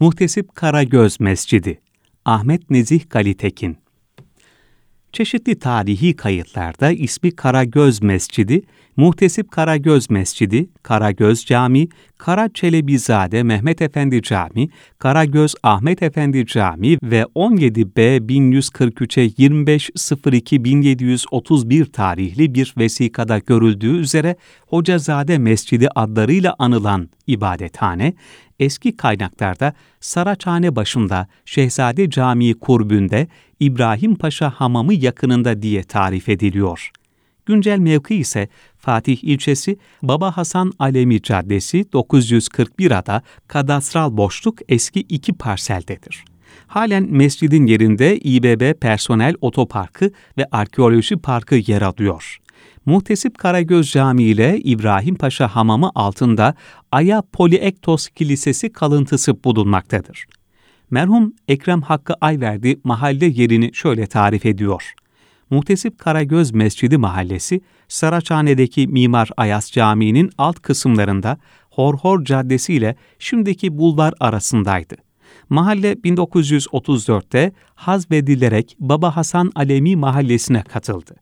Muhtesip Karagöz Mescidi Ahmet Nezih Galitekin Çeşitli tarihi kayıtlarda ismi Karagöz Mescidi, Muhtesip Karagöz Mescidi, Karagöz Camii, Kara Çelebizade Mehmet Efendi Camii, Karagöz Ahmet Efendi Camii ve 17B 1143'e 25.02.1731 tarihli bir vesikada görüldüğü üzere Hocazade Mescidi adlarıyla anılan ibadethane, eski kaynaklarda Saraçhane başında Şehzade Camii kurbünde İbrahim Paşa Hamamı yakınında diye tarif ediliyor. Güncel mevki ise Fatih ilçesi Baba Hasan Alemi Caddesi 941 ada kadastral boşluk eski iki parseldedir. Halen mescidin yerinde İBB Personel Otoparkı ve Arkeoloji Parkı yer alıyor. Muhtesip Karagöz Camii ile İbrahim Paşa Hamamı altında Aya Poliektos Kilisesi kalıntısı bulunmaktadır. Merhum Ekrem Hakkı Ayverdi mahalle yerini şöyle tarif ediyor. Muhtesip Karagöz Mescidi Mahallesi, Saraçhane'deki Mimar Ayas Camii'nin alt kısımlarında Horhor Caddesi ile şimdiki bulvar arasındaydı. Mahalle 1934'te hazvedilerek Baba Hasan Alemi Mahallesi'ne katıldı.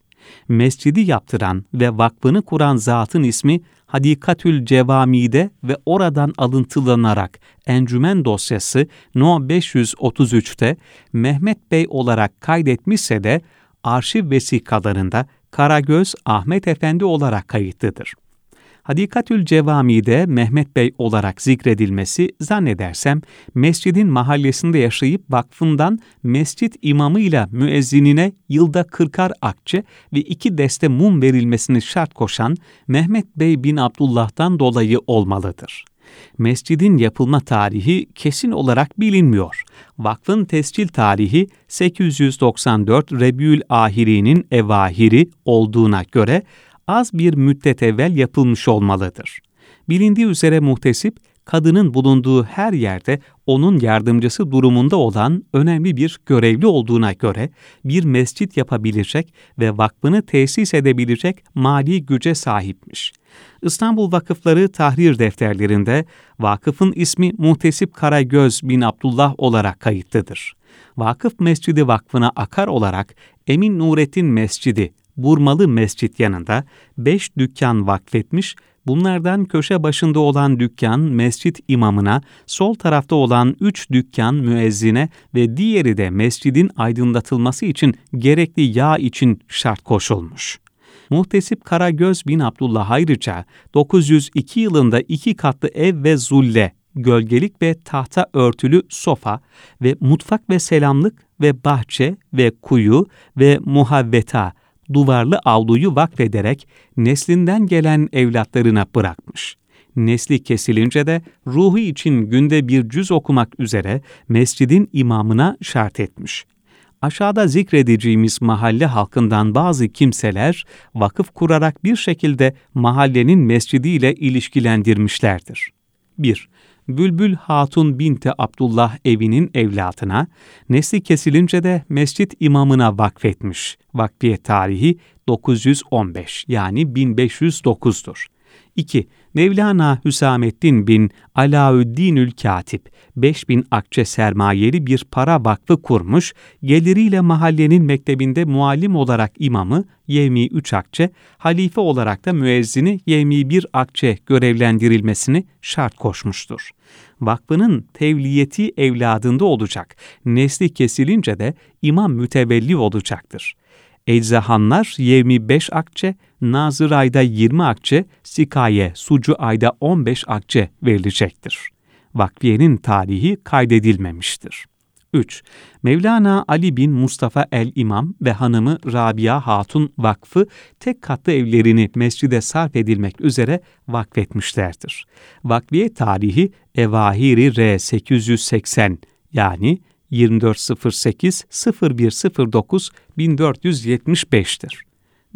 Mescidi yaptıran ve vakfını kuran zatın ismi Hadikatül Cevami'de ve oradan alıntılanarak encümen dosyası No 533'te Mehmet Bey olarak kaydetmişse de arşiv vesikalarında Karagöz Ahmet Efendi olarak kayıtlıdır. Hadikatül Cevami'de Mehmet Bey olarak zikredilmesi zannedersem mescidin mahallesinde yaşayıp vakfından mescit imamıyla müezzinine yılda kırkar akçe ve iki deste mum verilmesini şart koşan Mehmet Bey bin Abdullah'tan dolayı olmalıdır. Mescidin yapılma tarihi kesin olarak bilinmiyor. Vakfın tescil tarihi 894 Rebül Ahiri'nin evahiri olduğuna göre az bir müddet evvel yapılmış olmalıdır. Bilindiği üzere muhtesip, kadının bulunduğu her yerde onun yardımcısı durumunda olan önemli bir görevli olduğuna göre bir mescit yapabilecek ve vakfını tesis edebilecek mali güce sahipmiş. İstanbul Vakıfları tahrir defterlerinde vakıfın ismi Muhtesip Karagöz bin Abdullah olarak kayıtlıdır. Vakıf Mescidi Vakfı'na akar olarak Emin Nurettin Mescidi Burmalı Mescit yanında beş dükkan vakfetmiş, bunlardan köşe başında olan dükkan mescit imamına, sol tarafta olan üç dükkan müezzine ve diğeri de mescidin aydınlatılması için gerekli yağ için şart koşulmuş. Muhtesip Karagöz bin Abdullah ayrıca 902 yılında iki katlı ev ve zulle, gölgelik ve tahta örtülü sofa ve mutfak ve selamlık ve bahçe ve kuyu ve muhavveta duvarlı avluyu vakfederek neslinden gelen evlatlarına bırakmış. Nesli kesilince de ruhu için günde bir cüz okumak üzere mescidin imamına şart etmiş. Aşağıda zikredeceğimiz mahalle halkından bazı kimseler vakıf kurarak bir şekilde mahallenin mescidiyle ilişkilendirmişlerdir. 1. Bülbül Hatun binti Abdullah evinin evlatına, nesli kesilince de mescit imamına vakfetmiş. Vakfiye tarihi 915 yani 1509'dur. 2. Mevlana Hüsamettin bin Alaüddinül Katip 5000 akçe sermayeli bir para vakfı kurmuş, geliriyle mahallenin mektebinde muallim olarak imamı yevmi 3 akçe, halife olarak da müezzini yevmi 1 akçe görevlendirilmesini şart koşmuştur. Vakfının tevliyeti evladında olacak, nesli kesilince de imam mütevelli olacaktır. Eczahanlar 25 akçe, Nazır ayda 20 akçe, Sikaye, Sucu ayda 15 akçe verilecektir. Vakfiyenin tarihi kaydedilmemiştir. 3. Mevlana Ali bin Mustafa el-İmam ve hanımı Rabia Hatun Vakfı tek katlı evlerini mescide sarf edilmek üzere vakfetmişlerdir. Vakfiye tarihi Evahiri R 880 yani 2408 0109 1475'tir.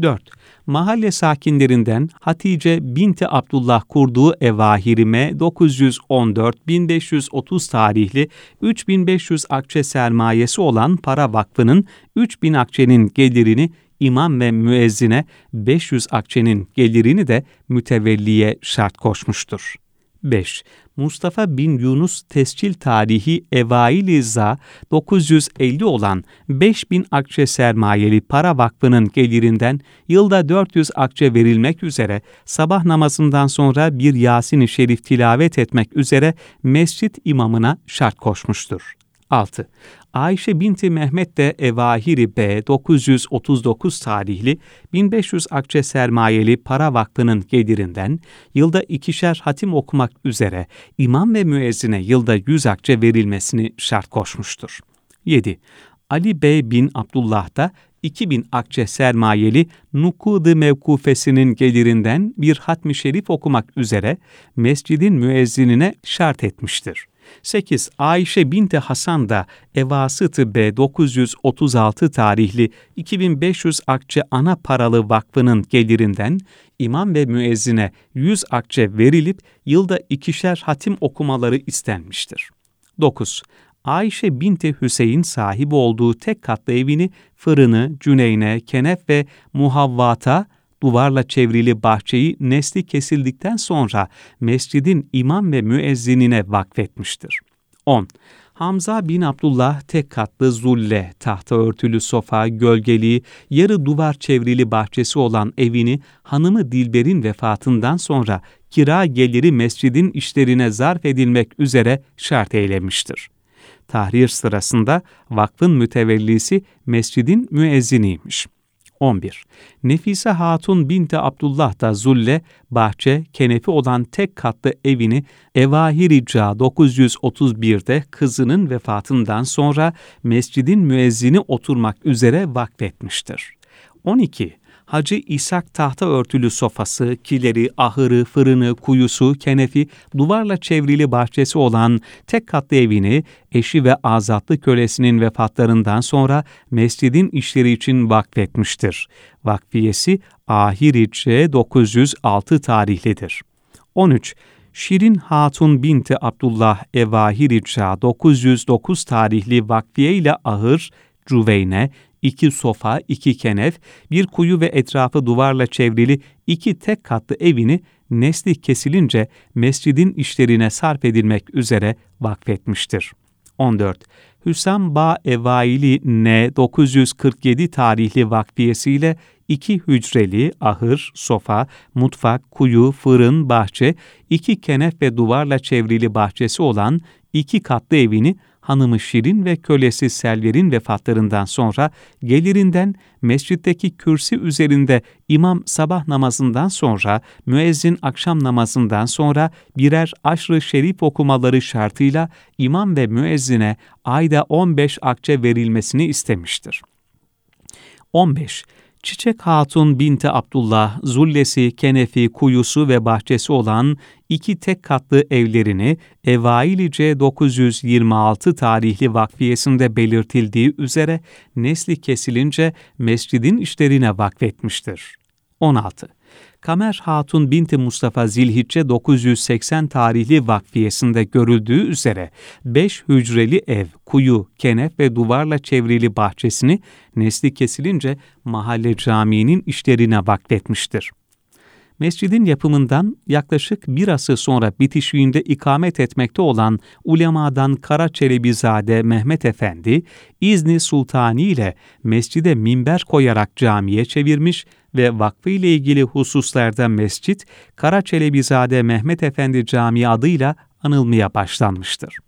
4. Mahalle sakinlerinden Hatice binti Abdullah kurduğu Evahirime 914-1530 tarihli 3500 akçe sermayesi olan para vakfının 3000 akçenin gelirini imam ve müezzine 500 akçenin gelirini de mütevelliye şart koşmuştur. 5. Mustafa bin Yunus tescil tarihi Evaili Za 950 olan 5000 akçe sermayeli para vakfının gelirinden yılda 400 akçe verilmek üzere sabah namazından sonra bir Yasin-i Şerif tilavet etmek üzere mescit imamına şart koşmuştur. 6. Ayşe binti Mehmet de Evahiri B 939 tarihli 1500 akçe sermayeli para vakfının gelirinden yılda ikişer hatim okumak üzere imam ve müezzine yılda 100 akçe verilmesini şart koşmuştur. 7. Ali Bey bin Abdullah da 2000 akçe sermayeli Nukud-ı Mevkufesinin gelirinden bir hatmi şerif okumak üzere mescidin müezzinine şart etmiştir. 8. Ayşe binti Hasan da Evasıt B 936 tarihli 2500 akçe ana paralı vakfının gelirinden imam ve müezzine 100 akçe verilip yılda ikişer hatim okumaları istenmiştir. 9. Ayşe binti Hüseyin sahibi olduğu tek katlı evini fırını, cüneyne, kenef ve muhavvata duvarla çevrili bahçeyi nesli kesildikten sonra mescidin imam ve müezzinine vakfetmiştir. 10. Hamza bin Abdullah tek katlı zulle, tahta örtülü sofa, gölgeliği, yarı duvar çevrili bahçesi olan evini hanımı Dilber'in vefatından sonra kira geliri mescidin işlerine zarf edilmek üzere şart eylemiştir. Tahrir sırasında vakfın mütevellisi mescidin müezziniymiş. 11. Nefise Hatun binti Abdullah da Zulle, bahçe, kenefi olan tek katlı evini Evahirica 931'de kızının vefatından sonra mescidin müezzini oturmak üzere vakfetmiştir. 12. Hacı İshak tahta örtülü sofası, kileri, ahırı, fırını, kuyusu, kenefi, duvarla çevrili bahçesi olan tek katlı evini eşi ve azatlı kölesinin vefatlarından sonra mescidin işleri için vakfetmiştir. Vakfiyesi Ahirice 906 tarihlidir. 13. Şirin Hatun binti Abdullah Evahirica 909 tarihli vakfiye ile ahır, Cüveyne, iki sofa, iki kenef, bir kuyu ve etrafı duvarla çevrili iki tek katlı evini nesli kesilince mescidin işlerine sarf edilmek üzere vakfetmiştir. 14. Hüsam Ba Evaili N 947 tarihli vakfiyesiyle iki hücreli, ahır, sofa, mutfak, kuyu, fırın, bahçe, iki kenef ve duvarla çevrili bahçesi olan iki katlı evini hanımı Şirin ve kölesi Selver'in vefatlarından sonra gelirinden mescitteki kürsi üzerinde imam sabah namazından sonra, müezzin akşam namazından sonra birer aşrı şerif okumaları şartıyla imam ve müezzine ayda 15 akçe verilmesini istemiştir. 15. Çiçek Hatun binti Abdullah, zullesi, kenefi, kuyusu ve bahçesi olan iki tek katlı evlerini Evailice 926 tarihli vakfiyesinde belirtildiği üzere nesli kesilince mescidin işlerine vakfetmiştir. 16. Kamer Hatun binti Mustafa Zilhicce 980 tarihli vakfiyesinde görüldüğü üzere 5 hücreli ev, kuyu, kenef ve duvarla çevrili bahçesini nesli kesilince mahalle caminin işlerine vakfetmiştir. Mescidin yapımından yaklaşık bir asır sonra bitişiğinde ikamet etmekte olan ulemadan Kara Çelebizade Mehmet Efendi, İzni Sultani ile mescide minber koyarak camiye çevirmiş ve vakfı ile ilgili hususlarda mescit, Kara Çelebizade Mehmet Efendi Camii adıyla anılmaya başlanmıştır.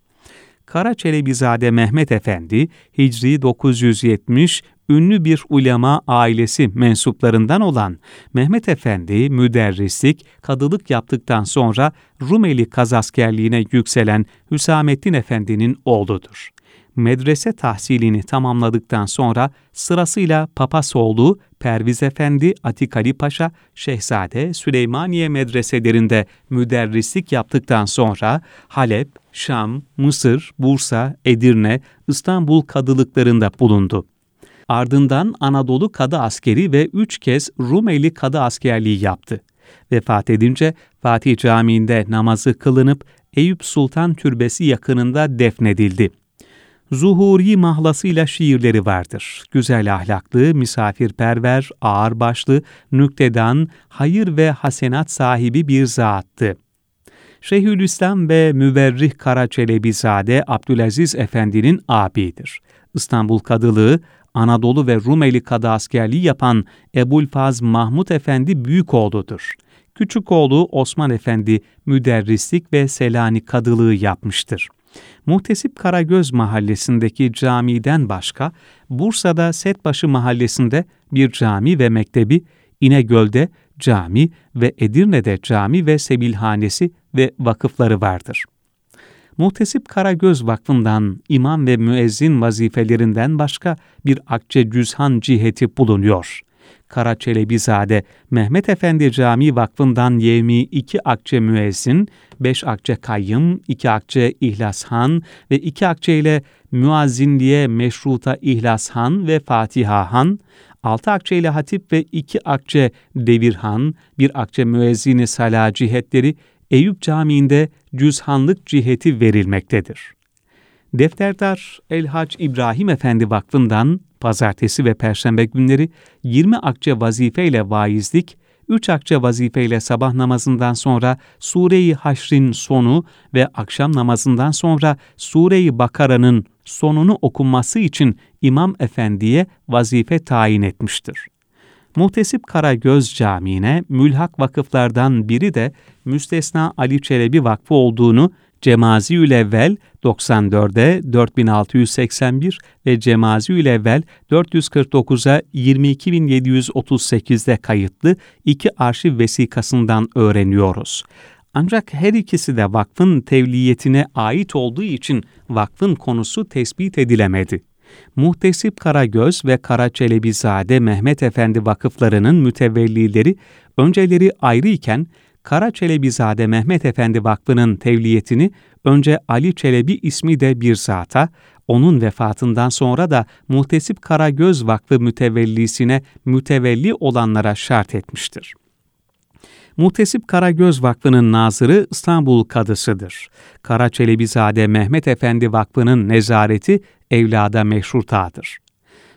Kara Çelebizade Mehmet Efendi, Hicri 970 ünlü bir ulema ailesi mensuplarından olan Mehmet Efendi müderrislik, kadılık yaptıktan sonra Rumeli kazaskerliğine yükselen Hüsamettin Efendi'nin oğludur. Medrese tahsilini tamamladıktan sonra sırasıyla Papasoğlu, Perviz Efendi, Atik Ali Paşa, Şehzade, Süleymaniye medreselerinde müderrislik yaptıktan sonra Halep, Şam, Mısır, Bursa, Edirne, İstanbul kadılıklarında bulundu. Ardından Anadolu Kadı Askeri ve üç kez Rumeli Kadı Askerliği yaptı. Vefat edince Fatih Camii'nde namazı kılınıp Eyüp Sultan Türbesi yakınında defnedildi. Zuhuri mahlasıyla şiirleri vardır. Güzel ahlaklı, misafirperver, ağırbaşlı, nüktedan, hayır ve hasenat sahibi bir zattı. Şeyhülislam ve Müverrih Karaçelebizade Abdülaziz Efendi'nin abidir. İstanbul Kadılığı, Anadolu ve Rumeli kadı askerliği yapan Ebulfaz Mahmut Efendi büyük oğludur. Küçük oğlu Osman Efendi müderrislik ve Selani kadılığı yapmıştır. Muhtesip Karagöz mahallesindeki camiden başka, Bursa'da Setbaşı mahallesinde bir cami ve mektebi, İnegöl'de cami ve Edirne'de cami ve sebilhanesi ve vakıfları vardır. Muhtesip Karagöz Vakfı'ndan imam ve müezzin vazifelerinden başka bir akçe cüzhan ciheti bulunuyor. Karaçelebizade Mehmet Efendi Camii Vakfı'ndan yevmi iki akçe müezzin, beş akçe kayyım, iki akçe ihlashan ve iki akçe ile müazzinliğe meşruta ihlashan ve fatihahan, altı akçe ile hatip ve iki akçe devirhan, bir akçe müezzini sala cihetleri Eyüp Camii'nde cüzhanlık ciheti verilmektedir. Defterdar Elhac İbrahim Efendi Vakfı'ndan pazartesi ve perşembe günleri 20 akçe vazifeyle vaizlik, 3 akçe vazifeyle sabah namazından sonra Sure-i Haşr'in sonu ve akşam namazından sonra Sure-i Bakara'nın sonunu okunması için İmam Efendi'ye vazife tayin etmiştir. Muhtesip Karagöz Camii'ne mülhak vakıflardan biri de Müstesna Ali Çelebi Vakfı olduğunu Cemaziül Evvel 94'e 4681 ve Cemaziül Evvel 449'a 22738'de kayıtlı iki arşiv vesikasından öğreniyoruz. Ancak her ikisi de vakfın tevliyetine ait olduğu için vakfın konusu tespit edilemedi. Muhtesip Karagöz ve Karaçelebizade Mehmet Efendi vakıflarının mütevellileri önceleri ayrı iken Kara Çelebizade Mehmet Efendi Vakfı'nın tevliyetini önce Ali Çelebi ismi de bir zata, onun vefatından sonra da Muhtesip Karagöz Vakfı mütevellisine mütevelli olanlara şart etmiştir. Muhtesip Karagöz Vakfı'nın nazırı İstanbul Kadısıdır. Kara Çelebizade Mehmet Efendi Vakfı'nın nezareti evlada meşrutadır.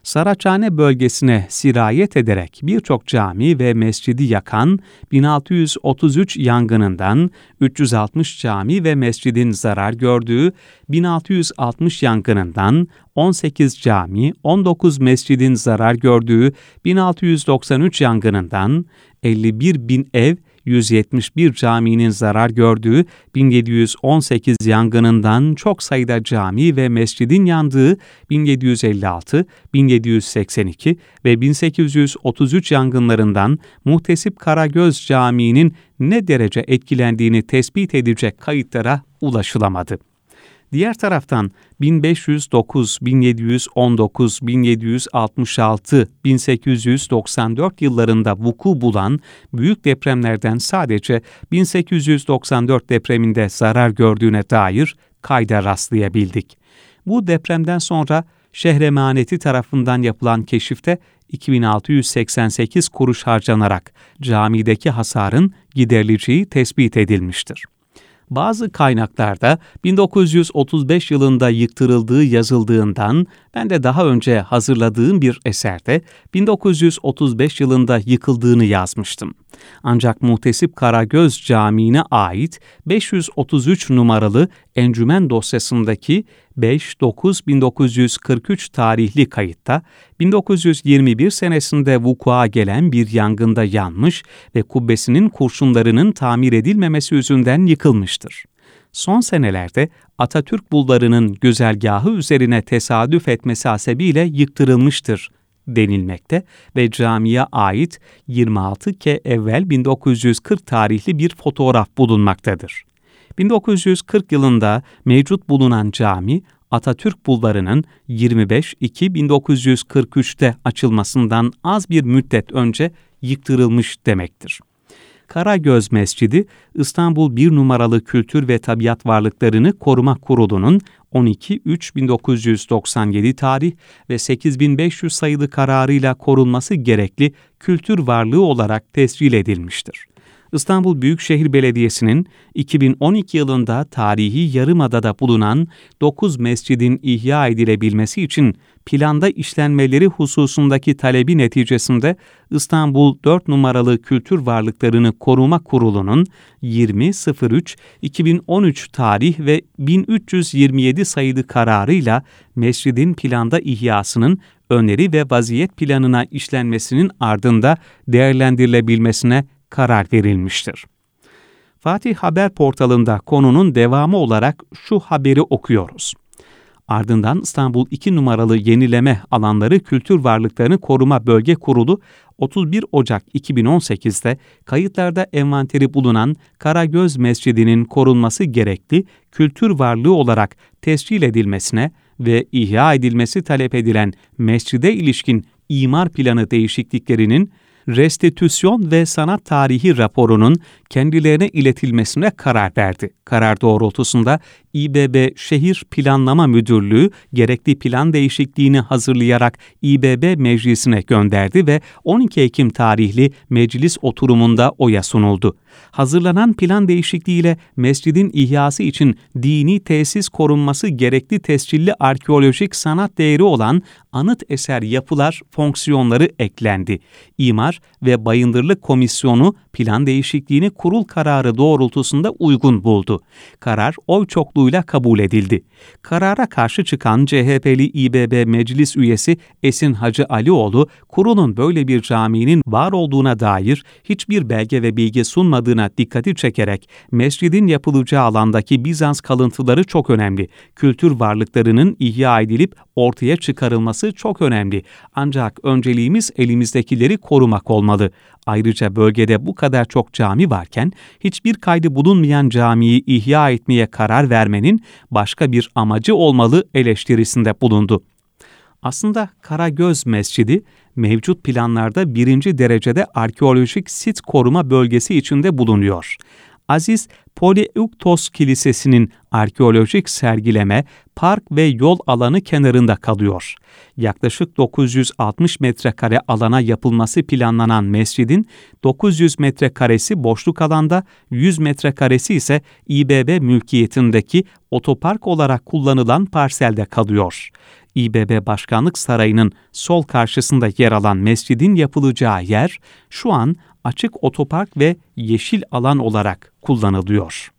Saraçhane bölgesine sirayet ederek birçok cami ve mescidi yakan 1633 yangınından 360 cami ve mescidin zarar gördüğü 1660 yangınından 18 cami, 19 mescidin zarar gördüğü 1693 yangınından 51 bin ev 171 caminin zarar gördüğü 1718 yangınından çok sayıda cami ve mescidin yandığı 1756, 1782 ve 1833 yangınlarından Muhtesip Karagöz Camii'nin ne derece etkilendiğini tespit edecek kayıtlara ulaşılamadı. Diğer taraftan 1509, 1719, 1766, 1894 yıllarında vuku bulan büyük depremlerden sadece 1894 depreminde zarar gördüğüne dair kayda rastlayabildik. Bu depremden sonra şehremaneti tarafından yapılan keşifte 2688 kuruş harcanarak camideki hasarın giderileceği tespit edilmiştir. Bazı kaynaklarda 1935 yılında yıktırıldığı yazıldığından ben de daha önce hazırladığım bir eserde 1935 yılında yıkıldığını yazmıştım. Ancak Muhtesip Karagöz Camii'ne ait 533 numaralı encümen dosyasındaki 5-9-1943 tarihli kayıtta 1921 senesinde vukua gelen bir yangında yanmış ve kubbesinin kurşunlarının tamir edilmemesi yüzünden yıkılmıştır. Son senelerde Atatürk bulvarının güzergahı üzerine tesadüf etmesi hasebiyle yıktırılmıştır denilmekte ve camiye ait 26 ke evvel 1940 tarihli bir fotoğraf bulunmaktadır. 1940 yılında mevcut bulunan cami Atatürk Bulvarı'nın 25-2-1943'te açılmasından az bir müddet önce yıktırılmış demektir. Karagöz Mescidi, İstanbul 1 numaralı Kültür ve Tabiat Varlıklarını Koruma Kurulu'nun 12-3-1997 tarih ve 8500 sayılı kararıyla korunması gerekli kültür varlığı olarak tescil edilmiştir. İstanbul Büyükşehir Belediyesi'nin 2012 yılında tarihi Yarımada'da bulunan 9 mescidin ihya edilebilmesi için planda işlenmeleri hususundaki talebi neticesinde İstanbul 4 numaralı Kültür Varlıklarını Koruma Kurulu'nun 20.03.2013 tarih ve 1327 sayılı kararıyla mescidin planda ihyasının öneri ve vaziyet planına işlenmesinin ardında değerlendirilebilmesine karar verilmiştir. Fatih Haber portalında konunun devamı olarak şu haberi okuyoruz. Ardından İstanbul 2 numaralı yenileme alanları kültür varlıklarını koruma bölge kurulu 31 Ocak 2018'de kayıtlarda envanteri bulunan Karagöz Mescidi'nin korunması gerekli kültür varlığı olarak tescil edilmesine ve ihya edilmesi talep edilen mescide ilişkin imar planı değişikliklerinin restitüsyon ve sanat tarihi raporunun kendilerine iletilmesine karar verdi. Karar doğrultusunda İBB Şehir Planlama Müdürlüğü gerekli plan değişikliğini hazırlayarak İBB Meclisi'ne gönderdi ve 12 Ekim tarihli meclis oturumunda oya sunuldu. Hazırlanan plan değişikliğiyle mescidin ihyası için dini tesis korunması gerekli tescilli arkeolojik sanat değeri olan anıt eser yapılar fonksiyonları eklendi. İmar ve Bayındırlık Komisyonu plan değişikliğini kurul kararı doğrultusunda uygun buldu. Karar oy çokluğuyla kabul edildi. Karara karşı çıkan CHP'li İBB Meclis üyesi Esin Hacı Alioğlu, kurulun böyle bir caminin var olduğuna dair hiçbir belge ve bilgi sunmadığına dikkati çekerek mescidin yapılacağı alandaki Bizans kalıntıları çok önemli. Kültür varlıklarının ihya edilip ortaya çıkarılması çok önemli. Ancak önceliğimiz elimizdekileri korumak olmalı. Ayrıca bölgede bu kadar çok cami varken hiçbir kaydı bulunmayan camiyi ihya etmeye karar vermenin başka bir amacı olmalı eleştirisinde bulundu. Aslında Karagöz Mescidi mevcut planlarda birinci derecede arkeolojik sit koruma bölgesi içinde bulunuyor. Aziz Polyeuktos Kilisesi'nin arkeolojik sergileme, park ve yol alanı kenarında kalıyor. Yaklaşık 960 metrekare alana yapılması planlanan mescidin 900 metrekaresi boşluk alanda, 100 metrekaresi ise İBB mülkiyetindeki otopark olarak kullanılan parselde kalıyor. İBB Başkanlık Sarayı'nın sol karşısında yer alan mescidin yapılacağı yer şu an açık otopark ve yeşil alan olarak kullanılıyor.